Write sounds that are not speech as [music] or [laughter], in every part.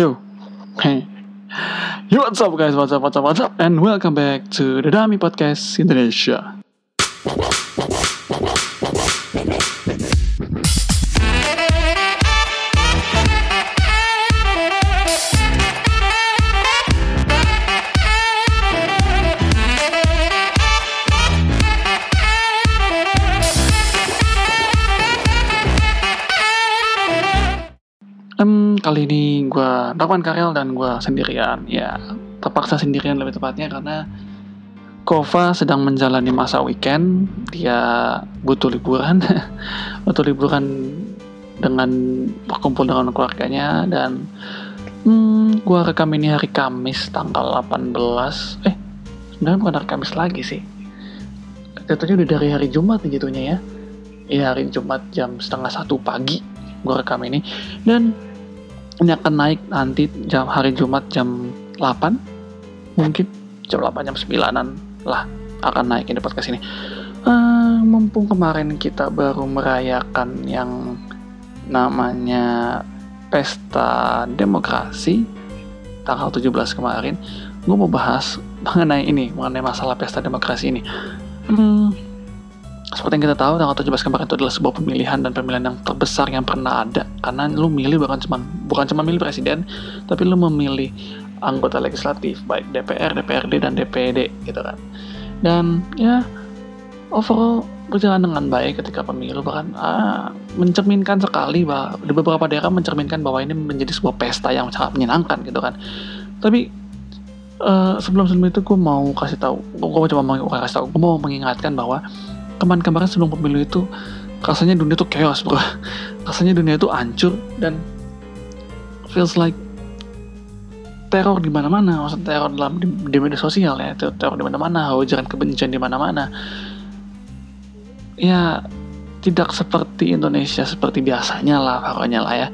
Yo. Hey. Yo, what's up guys? What's up, what's up, what's up? And welcome back to the Dami Podcast Indonesia. Rahman Karel dan gue sendirian. Ya, terpaksa sendirian lebih tepatnya karena Kova sedang menjalani masa weekend. Dia butuh liburan, [laughs] butuh liburan dengan berkumpul dengan keluarganya dan hmm, gue rekam ini hari Kamis tanggal 18. Eh, sebenarnya bukan hari Kamis lagi sih. Katanya udah dari hari Jumat nih gitunya ya. Iya hari Jumat jam setengah satu pagi gue rekam ini dan ini akan naik nanti jam hari Jumat jam 8 mungkin jam 8 jam 9an lah akan naik ini podcast ini. Uh, mumpung kemarin kita baru merayakan yang namanya pesta demokrasi tanggal 17 kemarin gue mau bahas mengenai ini mengenai masalah pesta demokrasi ini. Hmm, seperti yang kita tahu tanggal 17 kemarin itu adalah sebuah pemilihan dan pemilihan yang terbesar yang pernah ada. Karena lu milih bukan cuma bukan cuma milih presiden tapi lu memilih anggota legislatif baik DPR, DPRD dan DPD gitu kan. Dan ya overall berjalan dengan baik ketika pemilu bahkan ah, mencerminkan sekali bahwa di beberapa daerah mencerminkan bahwa ini menjadi sebuah pesta yang sangat menyenangkan gitu kan. Tapi uh, sebelum sebelum itu gue mau kasih tahu gue coba mau kasih mengingatkan bahwa kemarin-kemarin sebelum pemilu itu rasanya dunia tuh chaos bro. Rasanya dunia itu hancur dan feels like teror di mana-mana. Maksud teror dalam di, di media sosial ya teror di mana-mana ujaran kebencian di mana-mana. Ya tidak seperti Indonesia seperti biasanya lah pokoknya lah ya.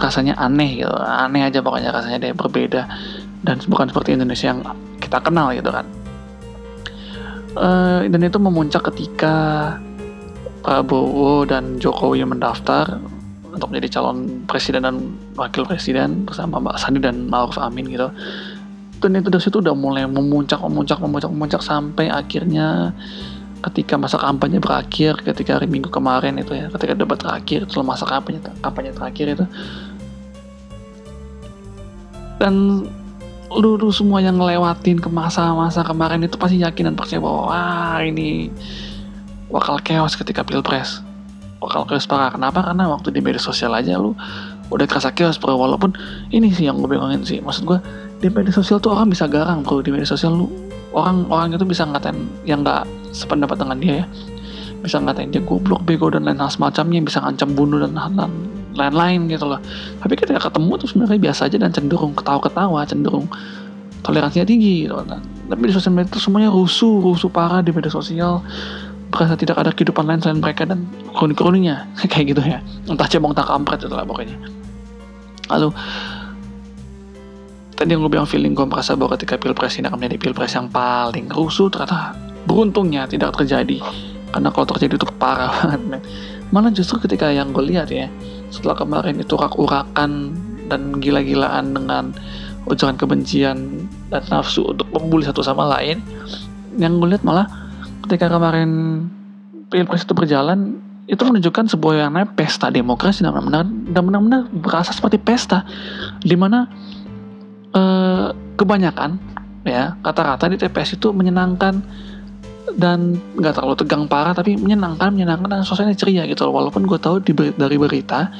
Rasanya aneh gitu aneh aja pokoknya rasanya deh berbeda. Dan bukan seperti Indonesia yang kita kenal gitu kan uh, dan itu memuncak ketika Prabowo dan Jokowi mendaftar untuk menjadi calon presiden dan wakil presiden bersama Mbak Sandi dan Ma'ruf Amin gitu. Dan itu dari situ udah mulai memuncak, memuncak, memuncak, memuncak sampai akhirnya ketika masa kampanye berakhir, ketika hari Minggu kemarin itu ya, ketika debat terakhir, setelah masa kampanye kampanye terakhir itu. Dan lu, lu semua yang ngelewatin ke masa-masa kemarin itu pasti yakin dan percaya bahwa wah ini bakal chaos ketika pilpres. Bakal chaos parah. Kenapa? Karena waktu di media sosial aja lu udah kerasa chaos bro. Walaupun ini sih yang gue bingungin sih. Maksud gue di media sosial tuh orang bisa garang bro. Di media sosial lu orang orang itu bisa ngatain yang nggak sependapat dengan dia ya. Bisa ngatain dia goblok bego dan lain hal semacamnya. Bisa ngancam bunuh dan hal lain-lain gitu loh. Tapi ketika ketemu tuh sebenarnya biasa aja dan cenderung ketawa-ketawa cenderung toleransinya tinggi gitu kan tapi di sosial media itu semuanya rusuh rusuh parah di media sosial. Berasa tidak ada kehidupan lain selain mereka dan kroni-kroninya. [laughs] Kayak gitu ya. Entah cebong tak kampret itu lah pokoknya. Lalu tadi yang gue bilang feeling gue merasa bahwa ketika pilpres ini akan menjadi pilpres yang paling rusuh ternyata beruntungnya tidak terjadi. Karena kalau terjadi itu parah [laughs] banget. Men malah justru ketika yang gue lihat ya setelah kemarin itu rak-urakan dan gila-gilaan dengan ujaran kebencian dan nafsu untuk membuli satu sama lain yang gue lihat malah ketika kemarin pilpres itu berjalan itu menunjukkan sebuah yang namanya pesta demokrasi dan benar-benar dan benar-benar berasa seperti pesta di mana eh, kebanyakan ya kata-kata di TPS itu menyenangkan dan nggak terlalu tegang parah tapi menyenangkan menyenangkan dan suasana ceria gitu loh. walaupun gue tahu di, dari berita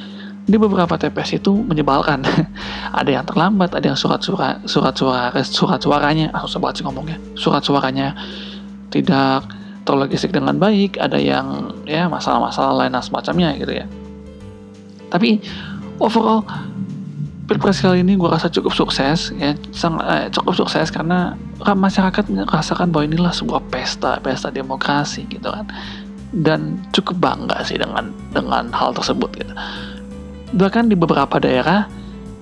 di beberapa TPS itu menyebalkan. [laughs] Ada yang terlambat ada yang surat surat surat suara surat suaranya ah, susah sih ngomongnya. Surat suaranya tidak terlogistik dengan baik ada yang ya masalah-masalah lain dan semacamnya gitu ya. Tapi overall pilpres kali ini gue rasa cukup sukses ya. Sang, eh, cukup sukses karena masyarakat merasakan bahwa inilah sebuah pesta pesta demokrasi gitu kan. Dan cukup bangga sih dengan dengan hal tersebut gitu. Bahkan di beberapa daerah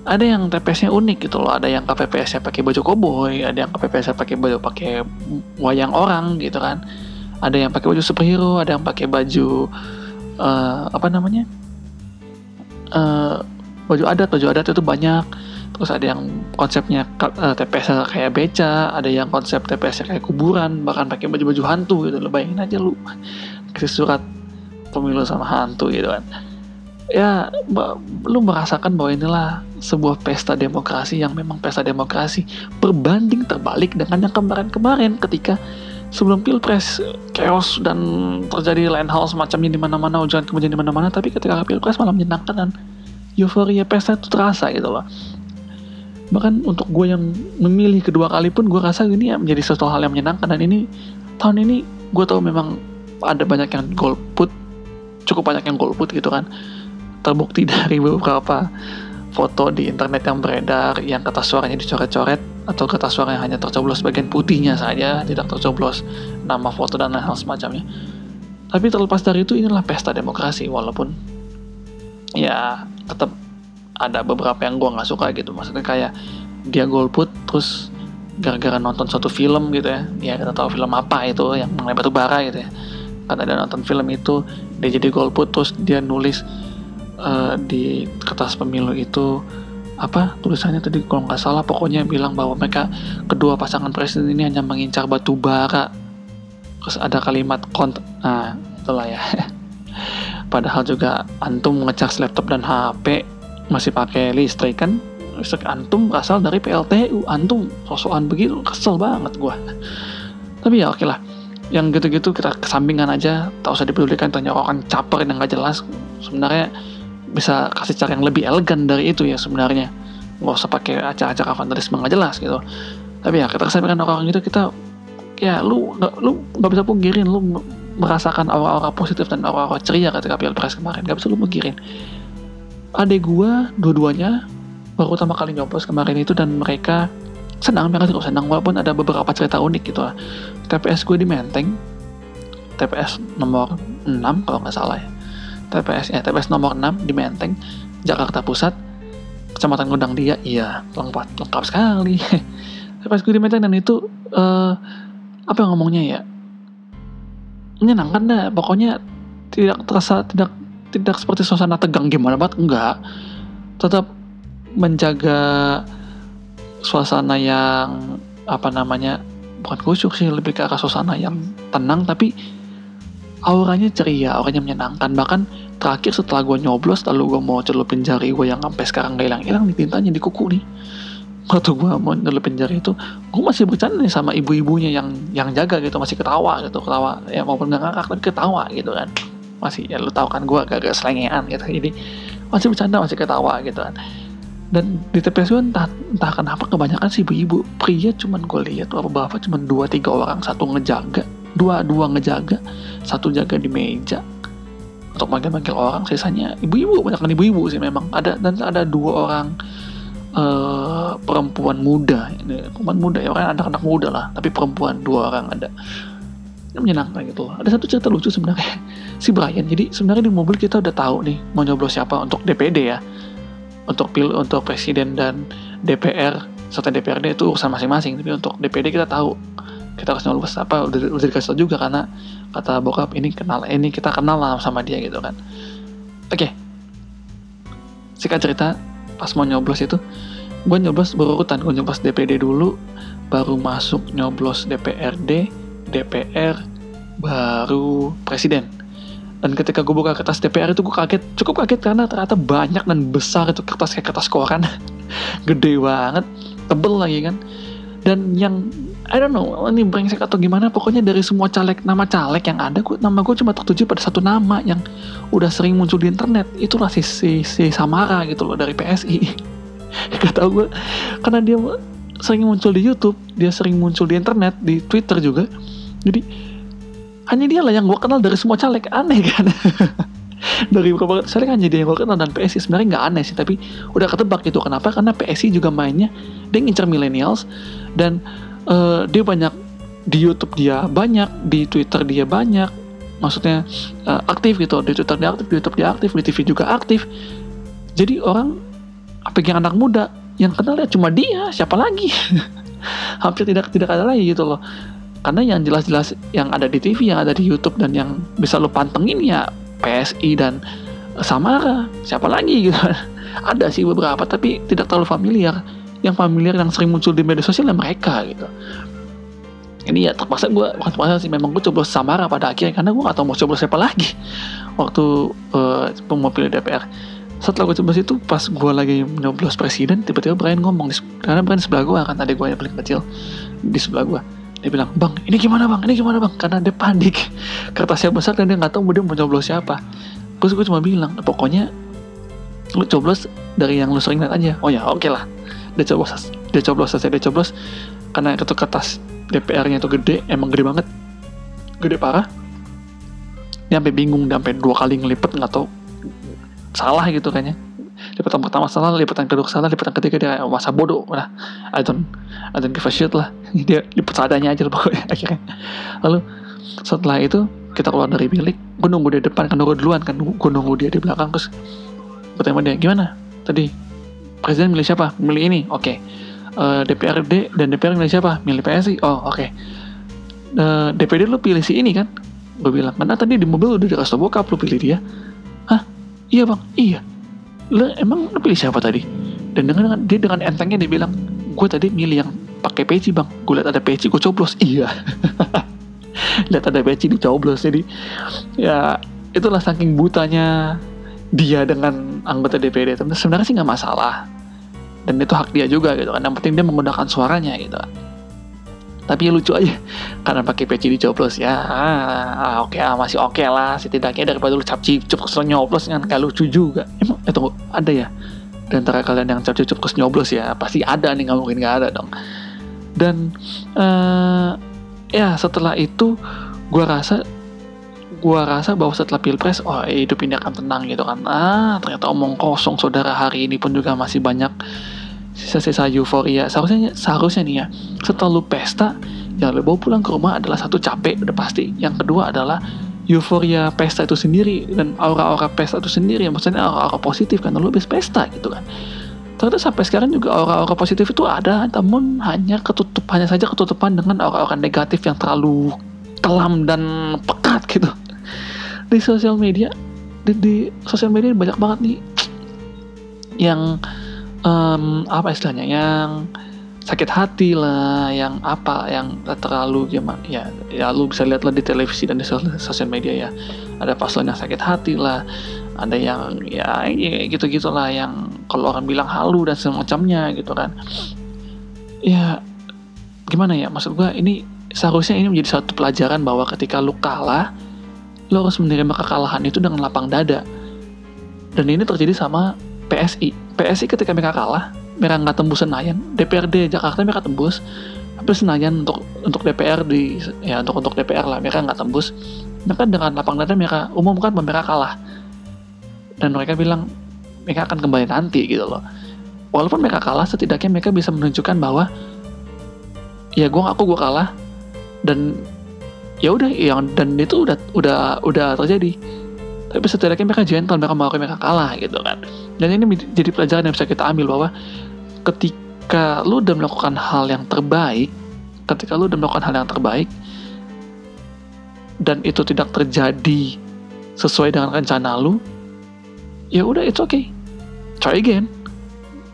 ada yang TPS-nya unik gitu loh. Ada yang KPPS-nya pakai baju koboi ada yang KPPS-nya pakai baju pakai wayang orang gitu kan. Ada yang pakai baju superhero ada yang pakai baju uh, apa namanya uh, baju adat baju adat itu banyak. Terus ada yang konsepnya uh, TPS kayak beca ada yang konsep TPS kayak kuburan bahkan pakai baju-baju hantu gitu lo bayangin aja lu kasih surat pemilu sama hantu gitu kan. Ya lu merasakan bahwa inilah sebuah pesta demokrasi yang memang pesta demokrasi berbanding terbalik dengan yang kemarin-kemarin ketika sebelum pilpres chaos dan terjadi lain hal semacamnya di mana-mana ujian kemudian di mana-mana tapi ketika pilpres malah menyenangkan dan euforia pesta itu terasa gitu loh. Bahkan untuk gue yang memilih kedua kali pun gue rasa ini ya menjadi sesuatu hal yang menyenangkan. Dan ini tahun ini gue tahu memang ada banyak yang golput cukup banyak yang golput gitu kan. Terbukti [laughs] dari beberapa foto di internet yang beredar yang kertas suaranya dicoret-coret atau kertas suara yang hanya tercoblos bagian putihnya saja tidak tercoblos nama foto dan hal semacamnya. Tapi terlepas dari itu inilah pesta demokrasi walaupun ya tetap ada beberapa yang gue nggak suka gitu. Maksudnya kayak dia golput terus gara-gara nonton suatu film gitu ya. Ya kita tahu film apa itu yang mengenai batu bara gitu ya. Karena dia nonton film itu dia jadi golput terus dia nulis uh, di kertas pemilu itu apa tulisannya tadi kalau nggak salah pokoknya bilang bahwa mereka kedua pasangan presiden ini hanya mengincar batu bara. Terus ada kalimat kont nah itulah ya [laughs] padahal juga antum ngecas laptop dan HP masih pakai listrik kan? Listrik antum berasal dari PLTU antum. Sosokan begitu kesel banget gua. [laughs] Tapi ya oke lah yang gitu-gitu kita kesampingan aja. Tak usah dipedulikan tanya orang caper yang nggak jelas. Sebenarnya bisa kasih cara yang lebih elegan dari itu ya sebenarnya. Nggak usah pakai acara-acara vandalisme nggak jelas gitu. Tapi ya kita kesampaikan orang itu kita ya lu nggak lu nggak bisa pungkirin lu merasakan aura-aura positif dan aura-aura ceria ketika pilpres kemarin. Nggak bisa lu pungkirin adek gua dua-duanya baru pertama kali nyoblos kemarin itu dan mereka senang mereka cukup senang. Walaupun ada beberapa cerita unik gitu lah. TPS gue di Menteng. TPS nomor 6 kalau nggak salah ya. TPS ya TPS nomor 6 di Menteng Jakarta Pusat Kecamatan Gondang Dia. Iya lengkap lengkap sekali. [laughs] TPS gue di Menteng dan itu uh, apa yang ngomongnya ya menyenangkan dah pokoknya tidak terasa tidak tidak seperti suasana tegang gimana banget enggak tetap menjaga suasana yang apa namanya bukan khusyuk sih lebih ke arah suasana yang tenang tapi auranya ceria, auranya menyenangkan. Bahkan terakhir setelah gue nyoblos, lalu gue mau celupin jari gue yang sampai sekarang gak hilang-hilang nih tintanya di kuku nih. Waktu gue mau celupin jari itu, gue masih bercanda nih sama ibu-ibunya yang yang jaga gitu, masih ketawa gitu, ketawa. Ya maupun gak ngakak, tapi ketawa gitu kan. Masih, ya lu tau kan gue agak-agak selengean gitu. Jadi masih bercanda, masih ketawa gitu kan. Dan di TPS gue entah, entah kenapa kebanyakan sih ibu-ibu. Pria cuman gue lihat, bapak-bapak cuman dua tiga orang, satu ngejaga dua-dua ngejaga satu jaga di meja untuk manggil-manggil orang sisanya ibu-ibu banyak kan ibu-ibu sih memang ada dan ada dua orang uh, perempuan muda. Perempuan muda ya orang anak-anak muda lah tapi perempuan dua orang ada. Ini menyenangkan gitu loh. ada satu cerita lucu sebenarnya. [laughs] Si Brian jadi sebenarnya di mobil kita udah tahu nih mau nyoblos siapa untuk DPD ya. Untuk pil untuk presiden dan DPR serta DPRD itu urusan masing-masing tapi untuk DPD kita tahu. Kita harus nyoblos apa udah, udah dikasih tau juga karena kata bokap ini kenal ini kita kenal lah sama dia gitu kan. Oke. Okay. singkat cerita pas mau nyoblos itu gue nyoblos berurutan gue nyoblos DPD dulu baru masuk nyoblos DPRD DPR baru presiden. Dan ketika gue buka kertas DPR itu gue kaget cukup kaget karena ternyata banyak dan besar itu kertas kayak kertas koran. [laughs] Gede banget tebel lagi kan dan yang I don't know ini brengsek atau gimana pokoknya dari semua caleg nama caleg yang ada gue nama gue cuma tertuju pada satu nama yang udah sering muncul di internet. Itulah si si, si Samara gitu loh dari PSI [laughs] gak tau gue karena dia sering muncul di YouTube dia sering muncul di internet di Twitter juga. Jadi hanya dia lah yang gue kenal dari semua caleg. Aneh kan [laughs] dari beberapa caleg hanya dia yang gue kenal dan PSI sebenarnya nggak aneh sih tapi udah ketebak gitu kenapa karena PSI juga mainnya dia ngincer millennials dan uh, dia banyak di YouTube dia banyak, di Twitter dia banyak, maksudnya uh, aktif gitu, di Twitter dia aktif, di YouTube dia aktif, di TV juga aktif. Jadi orang apa yang anak muda yang kenal ya cuma dia, siapa lagi? [laughs] Hampir tidak tidak ada lagi gitu loh. Karena yang jelas-jelas yang ada di TV, yang ada di YouTube dan yang bisa lo pantengin ya PSI dan Samara, siapa lagi gitu. [laughs] ada sih beberapa tapi tidak terlalu familiar. Yang familiar yang sering muncul di media sosial ya mereka gitu. Ini ya terpaksa gue bukan terpaksa sih memang gue coblos Samara pada akhirnya karena gue gak tau mau coblos siapa lagi. [laughs] Waktu uh, mau pilih DPR setelah gue coblos itu pas gue lagi nyoblos presiden tiba-tiba Brian ngomong karena Brian sebelah gue kan tadi gue yang paling kecil di sebelah gue dia bilang bang ini gimana bang? Ini gimana bang? Karena dia panik. [laughs] Kertasnya besar dan dia nggak tahu dia mau nyoblos siapa. Terus gue cuma bilang pokoknya lu coblos dari yang lu sering lihat aja. Oh ya oke okay lah. Dia coblos dia coblos selesai dia coblos. Karena itu kertas DPR-nya itu gede emang gede banget. Gede parah. Dia sampai bingung dia sampai dua kali ngelipet nggak tahu. Salah gitu kayaknya lipatan pertama salah lipatan kedua salah lipatan ketiga dia masa bodoh lah I don't I don't give a shit lah [laughs] dia lipat seadanya aja pokoknya [laughs] akhirnya lalu setelah itu kita keluar dari bilik gue nunggu di depan kan gue duluan kan gue nunggu dia di belakang terus gue tanya dia gimana tadi presiden milih siapa milih ini oke okay uh, eh, DPRD dan DPR milih siapa? Milih PSI. Oh oke. Okay. Uh, DPD lu pilih si ini kan? Gue bilang, karena tadi di mobil udah dikasih tau bokap lu pilih dia. Hah? Iya bang, iya. Lu emang lu pilih siapa tadi? Dan dengan, dia dengan entengnya dia bilang, gue tadi milih yang pakai peci bang. Gue lihat ada peci, gue coblos. [laughs] Iya. lihat ada peci dicoblos. Jadi ya itulah saking butanya dia dengan anggota DPD. Tapi sebenarnya sih nggak masalah dan itu hak dia juga gitu kan yang penting dia menggunakan suaranya gitu tapi lucu aja. Karena pakai peci dicoblos ya. Ah, oke okay, ah, masih oke okay lah. Setidaknya daripada lu cap cip kesel nyoblos kan gak lucu juga. Emang eh, ada ya? Di antara kalian yang cap cip kes nyoblos ya pasti ada nih nggak mungkin nggak ada dong. Dan uh, ya setelah itu gua rasa gua rasa bahwa setelah pilpres oh hidup ini akan tenang gitu kan. Ah ternyata omong kosong saudara hari ini pun juga masih banyak sisa-sisa euforia. Seharusnya seharusnya nih ya setelah lu pesta yang lu bawa pulang ke rumah adalah satu capek udah pasti. Yang kedua adalah euforia pesta itu sendiri dan aura-aura pesta itu sendiri. Yang maksudnya aura-aura positif kan lu habis pesta gitu kan. Ternyata sampai sekarang juga aura-aura positif itu ada namun hanya ketutup hanya saja ketutupan dengan aura-aura negatif yang terlalu kelam dan pekat gitu. Di sosial media di, di sosial media banyak banget nih yang um, apa istilahnya? Yang sakit hati lah, yang apa, yang terlalu gimana. Ya, ya lu bisa lihat lah di televisi dan di sosial media ya, ada paslon yang sakit hati lah, ada yang ya, ya gitu gitulah yang kalau orang bilang halu dan semacamnya gitu kan, ya gimana ya, maksud gua ini seharusnya ini menjadi satu pelajaran bahwa ketika lu kalah, lu harus menerima kekalahan itu dengan lapang dada, dan ini terjadi sama PSI. PSI ketika mereka kalah, mereka nggak tembus Senayan. DPRD Jakarta mereka tembus, tapi Senayan untuk untuk DPR di ya untuk untuk DPR lah mereka nggak tembus. Mereka dengan lapang dada mereka umumkan bahwa mereka kalah. Dan mereka bilang mereka akan kembali nanti gitu loh. Walaupun mereka kalah, setidaknya mereka bisa menunjukkan bahwa ya gue ngaku gue kalah dan ya udah yang dan itu udah udah udah terjadi tapi setidaknya mereka gentle mereka mau mereka kalah gitu kan. Dan ini jadi pelajaran yang bisa kita ambil bahwa ketika lu udah melakukan hal yang terbaik ketika lu udah melakukan hal yang terbaik dan itu tidak terjadi sesuai dengan rencana lu ya udah it's okay. Try again.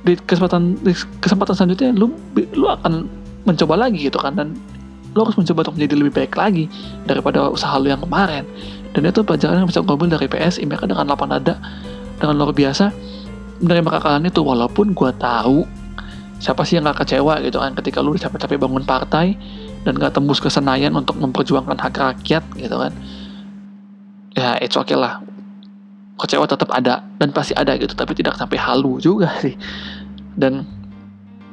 Di kesempatan di kesempatan selanjutnya lu lu akan mencoba lagi gitu kan. Dan lu harus mencoba untuk menjadi lebih baik lagi daripada usaha lu yang kemarin dan itu pelajaran yang bisa gue ambil dari PSI mereka dengan lapang dada dengan luar biasa menerima kekalahan itu. Walaupun gue tahu siapa sih yang gak kecewa gitu kan ketika lu capek-capek bangun partai dan gak tembus ke Senayan untuk memperjuangkan hak rakyat gitu kan ya it's okay lah. Kecewa tetap ada dan pasti ada gitu tapi tidak sampai halu juga sih. Dan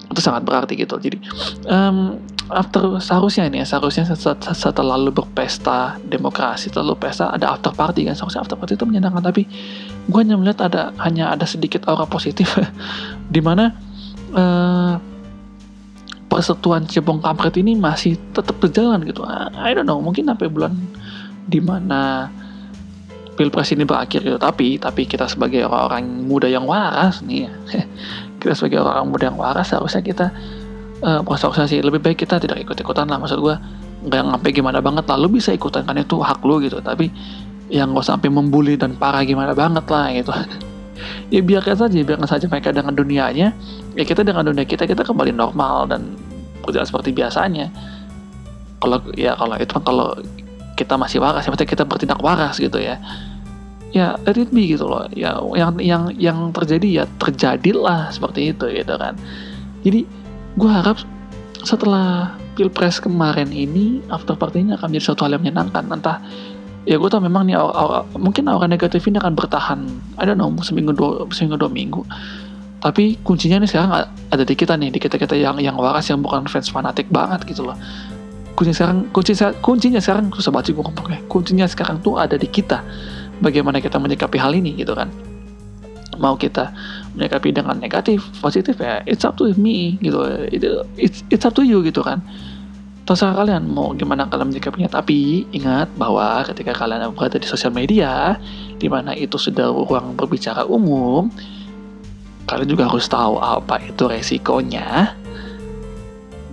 itu sangat berarti gitu. Jadi um, after seharusnya ini ya seharusnya setelah lu berpesta demokrasi setelah lu pesta ada after party kan seharusnya after party itu menyenangkan. Tapi gue hanya melihat ada hanya ada sedikit aura positif [laughs] di mana uh, persatuan cebong kampret ini masih tetap berjalan gitu. I don't know mungkin sampai bulan di mana pilpres ini berakhir gitu. Tapi tapi kita sebagai orang-orang muda yang waras nih ya [laughs] kita sebagai orang muda yang waras harusnya kita uh, sih lebih baik kita tidak ikut-ikutan lah maksud gue nggak sampai gimana banget lah lu bisa ikutan kan itu hak lu gitu tapi yang gak sampai membuli dan parah gimana banget lah gitu. [laughs] Ya biarkan saja biarkan saja mereka dengan dunianya ya kita dengan dunia kita kita kembali normal dan berjalan seperti biasanya. Kalau ya kalau itu kalau kita masih waras ya kita bertindak waras gitu ya. Ya let it gitu loh. Ya yang yang yang terjadi ya terjadilah seperti itu gitu kan. Jadi gue harap setelah pilpres kemarin ini after partinya akan menjadi suatu hal yang menyenangkan. Entah ya gue tau memang nih aura, mungkin aura negatif ini akan bertahan don't know seminggu dua seminggu dua minggu. Tapi kuncinya nih sekarang ada di kita nih di kita kita yang yang waras yang bukan fans fanatik banget gitu loh. Kuncinya sekarang kunci kuncinya sekarang susah banget gue ngomongnya kuncinya sekarang tuh ada di kita. Bagaimana kita menyikapi hal ini gitu kan. Mau kita menyikapi dengan negatif positif ya it's up to me gitu. It's it's up to you gitu kan. Terserah kalian mau gimana kalian menyikapinya tapi ingat bahwa ketika kalian berada di sosial media di mana itu sudah ruang berbicara umum kalian juga harus tahu apa itu resikonya.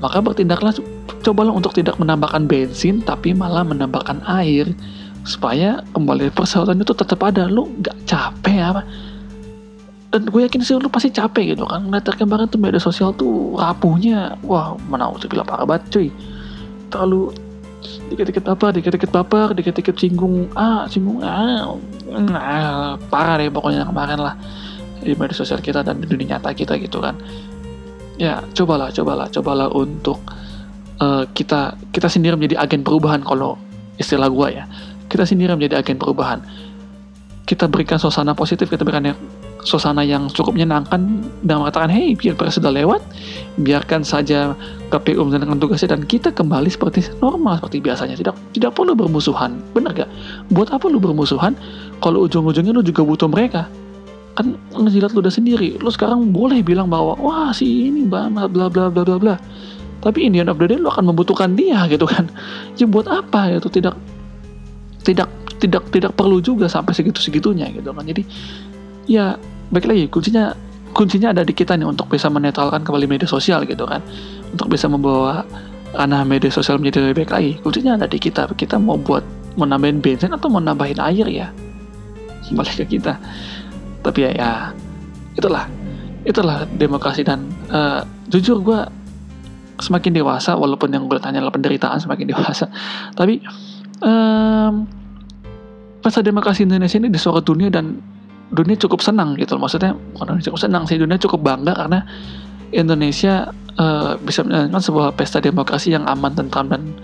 Maka bertindaklah cobalah untuk tidak menambahkan bensin tapi malah menambahkan air supaya kembali persahabatan itu tetap ada. Lu nggak capek apa dan gue yakin sih lu pasti capek gitu kan. Ngeliat kemarin tuh media sosial tuh rapuhnya. Wah mana udah bilang parah banget cuy. Terlalu dikit-dikit apa dikit-dikit baper dikit-dikit singgung. Ah singgung ah nah, parah deh pokoknya kemarin lah di media sosial kita dan di dunia nyata kita gitu kan. Ya cobalah cobalah cobalah untuk uh, kita kita sendiri menjadi agen perubahan kalau istilah gue ya. Kita sendiri menjadi agen perubahan. Kita berikan suasana positif, kita berikan suasana yang cukup menyenangkan dan mengatakan, hey, biar sudah lewat, biarkan saja KPU menjalankan tugasnya dan kita kembali seperti normal, seperti biasanya. Tidak tidak perlu bermusuhan. Benar gak? Buat apa lu bermusuhan kalau ujung-ujungnya lu juga butuh mereka? Kan ngejilat lu udah sendiri. Lu sekarang boleh bilang bahwa, wah si ini banget, bla bla bla bla bla. Tapi in the end of the day lu akan membutuhkan dia [laughs] gitu kan. Ya buat apa itu tidak tidak tidak tidak perlu juga sampai segitu segitunya gitu kan jadi ya baik lagi. Kuncinya kuncinya ada di kita nih untuk bisa menetralkan kembali media sosial gitu kan. Untuk bisa membawa ranah media sosial menjadi lebih baik lagi. Kuncinya ada di kita. Kita mau buat mau nambahin bensin atau mau nambahin air ya? Balik ke kita. Tapi ya, ya itulah. Itulah demokrasi dan uh, jujur gue semakin dewasa walaupun yang gue tanya penderitaan semakin [laughs] dewasa. Tapi um, pesta demokrasi Indonesia ini disorot dunia dan dunia cukup senang gitu maksudnya bukan cukup senang sih dunia cukup bangga karena Indonesia uh, bisa menjalankan sebuah pesta demokrasi yang aman tentram dan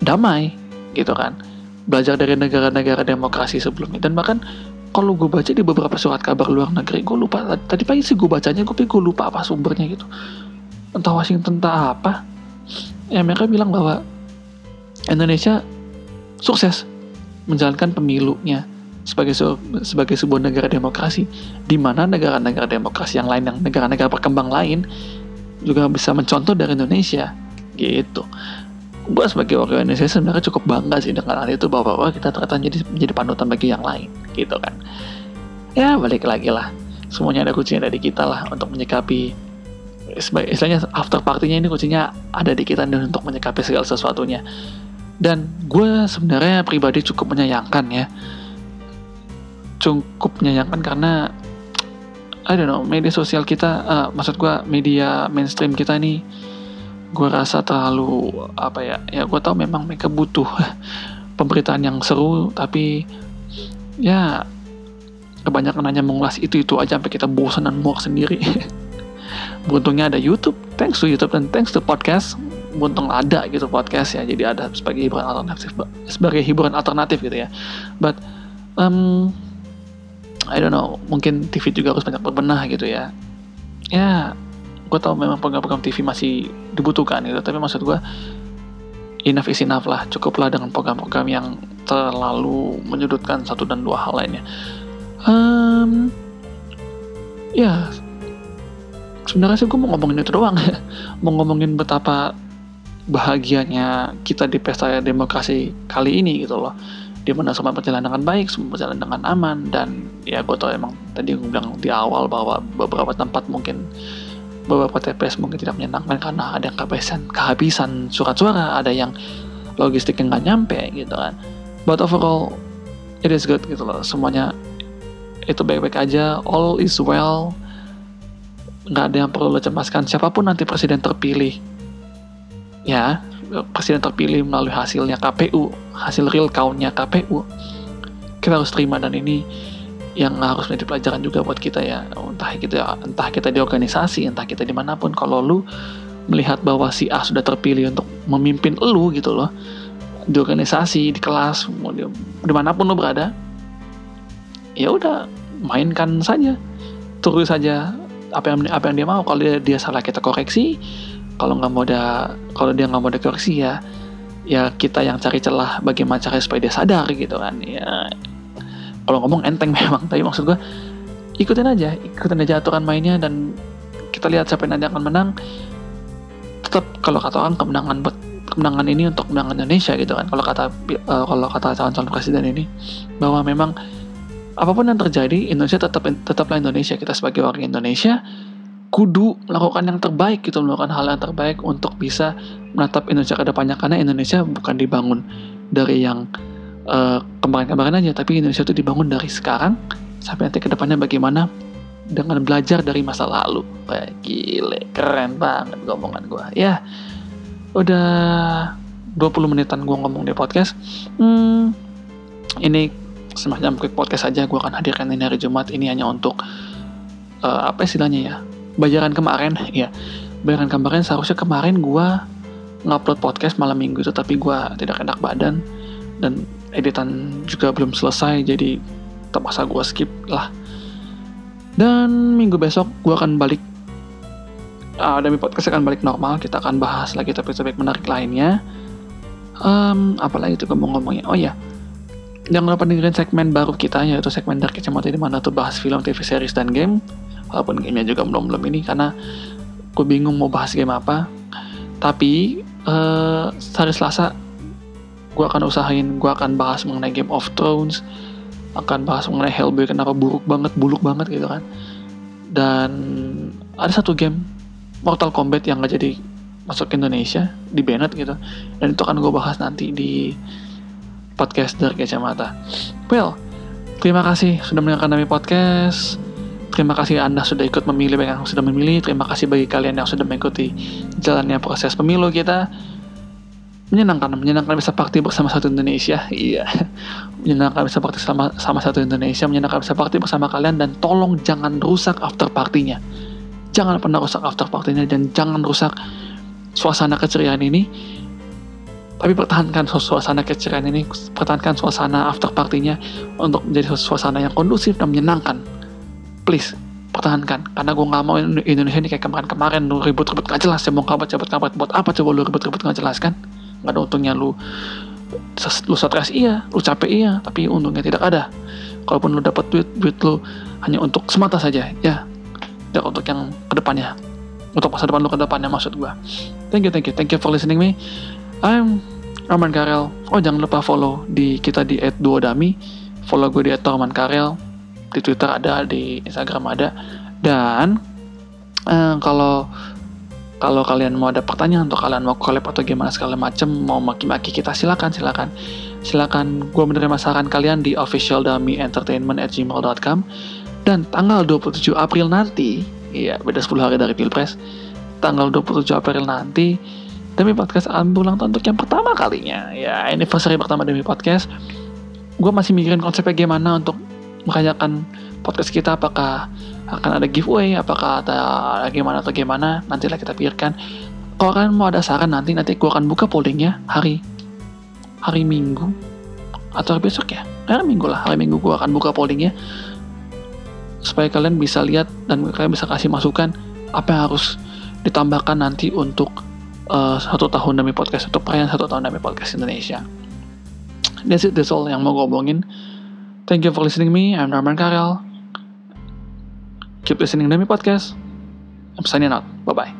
damai gitu kan. Belajar dari negara-negara demokrasi sebelumnya. Dan bahkan kalau gue baca di beberapa surat kabar luar negeri gue lupa tadi pagi sih gue bacanya gue gue lupa apa sumbernya gitu. Entah Washington entah apa. Ya mereka bilang bahwa Indonesia sukses menjalankan pemilunya sebagai sebagai sebuah negara demokrasi di mana negara-negara demokrasi yang lain yang negara-negara berkembang lain juga bisa mencontoh dari Indonesia gitu. Gue sebagai warga Indonesia sebenarnya cukup bangga sih dengan hal itu bahwa, bahwa kita ternyata jadi menjadi panutan bagi yang lain gitu kan. Ya balik lagi lah. Semuanya ada kuncinya dari kita lah untuk menyikapi istilahnya after partinya ini kuncinya ada di kita dan untuk menyikapi segala sesuatunya. Dan gue sebenarnya pribadi cukup menyayangkan ya cukup menyayangkan karena I don't know media sosial kita uh, maksud gue media mainstream kita ini gue rasa terlalu apa ya ya gue tahu memang mereka butuh [laughs] pemberitaan yang seru tapi ya kebanyakan hanya mengulas itu itu aja sampai kita bosan dan muak sendiri. [laughs] Beruntungnya ada YouTube. Thanks to YouTube dan thanks to podcast. Buntung ada gitu podcast ya jadi ada sebagai hiburan alternatif sebagai hiburan alternatif gitu ya. But um, I don't know mungkin TV juga harus banyak berbenah gitu ya. Ya gue tau memang program-program TV masih dibutuhkan gitu tapi maksud gue enough is enough lah cukuplah dengan program-program yang terlalu menyudutkan satu dan dua hal lainnya. Um, ya sebenarnya sih gue mau ngomongin itu doang. [laughs] Mau ngomongin betapa bahagianya kita di pesta demokrasi kali ini gitu loh di mana semua berjalan dengan baik, semua berjalan dengan aman dan ya gue tau emang tadi gue bilang di awal bahwa beberapa tempat mungkin beberapa TPS mungkin tidak menyenangkan karena ada yang kehabisan kehabisan surat suara, ada yang logistiknya nggak nyampe gitu kan. But overall it is good gitu loh, semuanya itu baik-baik aja. All is well. Nggak ada yang perlu lo cemaskan. Siapa pun nanti presiden terpilih ya presiden terpilih melalui hasilnya KPU hasil real countnya KPU kita harus terima dan ini yang harus menjadi pelajaran juga buat kita ya. Entah kita entah kita di organisasi entah kita di mana pun kalau lu melihat bahwa si A sudah terpilih untuk memimpin lu gitu loh di organisasi di kelas di, di mana pun lu berada ya udah mainkan saja. Terus saja apa yang apa yang dia mau. Kalau dia, dia salah kita koreksi kalau nggak mau ada kalau dia nggak mau dikoreksi ya ya kita yang cari celah bagaimana cara supaya dia sadar gitu kan. Ya kalau ngomong enteng [laughs] memang tapi maksud gue ikutin aja ikutin aja aturan mainnya dan kita lihat siapa yang nanti akan menang. Tetap kalau kata orang kemenangan kemenangan ini untuk kemenangan Indonesia gitu kan. Kalau kata uh, kalau kata calon-calon presiden ini bahwa memang apa pun yang terjadi Indonesia tetap tetaplah Indonesia. Kita sebagai orang Indonesia kudu melakukan yang terbaik gitu melakukan hal yang terbaik untuk bisa menatap Indonesia ke depannya. Karena Indonesia bukan dibangun dari yang uh, kemarin-kemarin aja tapi Indonesia itu dibangun dari sekarang sampai nanti ke depannya bagaimana dengan belajar dari masa lalu. Kayak gile keren banget ngomongan gue ya udah 20 menitan gue ngomong di podcast. Hmm, ini semacam quick podcast saja gue akan hadirkan ini hari Jumat. Ini hanya untuk uh, apa istilahnya ya bayaran kemarin ya. Bayaran kemarin seharusnya kemarin gue ngupload podcast malam minggu itu tapi gue tidak enak badan dan editan juga belum selesai jadi terpaksa gue skip lah. Dan minggu besok gue akan balik uh, demi podcast akan balik normal kita akan bahas lagi topik-topik menarik lainnya. Um, apalagi itu ngomong-ngomongnya oh ya jangan lupa dengerin segmen baru kita yaitu segmen dari kacamata di mana tuh bahas film, TV series dan game walaupun gamenya juga belum belum ini karena gue bingung mau bahas game apa. Tapi uh, hari Selasa gue akan usahain gue akan bahas mengenai Game of Thrones akan bahas mengenai Hellboy kenapa buruk banget buluk banget gitu kan. Dan ada satu game Mortal Kombat yang gak jadi masuk ke Indonesia di Bennett gitu. Dan itu akan gue bahas nanti di podcast dari kacamata. Well terima kasih sudah mendengarkan kami podcast Terima kasih Anda sudah ikut memilih bagi yang sudah memilih. Terima kasih bagi kalian yang sudah mengikuti jalannya proses pemilu kita. Menyenangkan menyenangkan bisa party bersama satu Indonesia. [laughs] Iya. Menyenangkan bisa party sama sama satu Indonesia. Menyenangkan bisa party bersama kalian dan tolong jangan rusak after partinya jangan pernah rusak after partinya dan jangan rusak suasana keceriaan ini. Tapi pertahankan suasana keceriaan ini pertahankan suasana after partinya untuk menjadi suasana yang kondusif dan menyenangkan please pertahankan. Karena gue nggak mau Indonesia ini kayak kemarin-kemarin lu ribut-ribut gak jelas. Ya mau kabar cabut-cabut buat apa coba lu ribut-ribut gak jelas kan? Nggak ada untungnya lu lu stres iya. Lu capek iya. Tapi untungnya tidak ada. Kalaupun lu dapat duit duit lu hanya untuk semata saja ya. Tidak untuk yang ke depannya untuk masa depan lu ke depannya maksud gua. Thank you thank you. Thank you for listening me. I'm Roman Karel. Oh jangan lupa follow di kita di @duodami. Follow gue di @roman Karel di Twitter ada di Instagram ada. Dan eh, kalau kalau kalian mau ada pertanyaan atau kalian mau collab atau gimana segala macem mau maki-maki kita silakan silakan. Silakan gue menerima saran kalian di officialdamyentertainment@gmail.com dan tanggal 27 April nanti iya beda 10 hari dari pilpres tanggal 27 April nanti demi podcast akan tahun untuk yang pertama kalinya. Ya anniversary pertama demi podcast. Gue masih mikirin konsepnya gimana untuk merayakan podcast kita apakah akan ada giveaway apakah ada gimana atau gimana nantilah kita pikirkan. Kalau kalian mau ada saran nanti nanti gue akan buka pollingnya hari hari minggu atau besok ya hari minggu lah hari minggu gue akan buka pollingnya supaya kalian bisa lihat dan kalian bisa kasih masukan apa yang harus ditambahkan nanti untuk uh, satu tahun demi podcast untuk perayaan satu tahun demi podcast Indonesia. That's it that's all yang mau gue omongin thank you for listening me I'm Norman Karel Keep listening to my podcast. I'm signing out. Bye bye.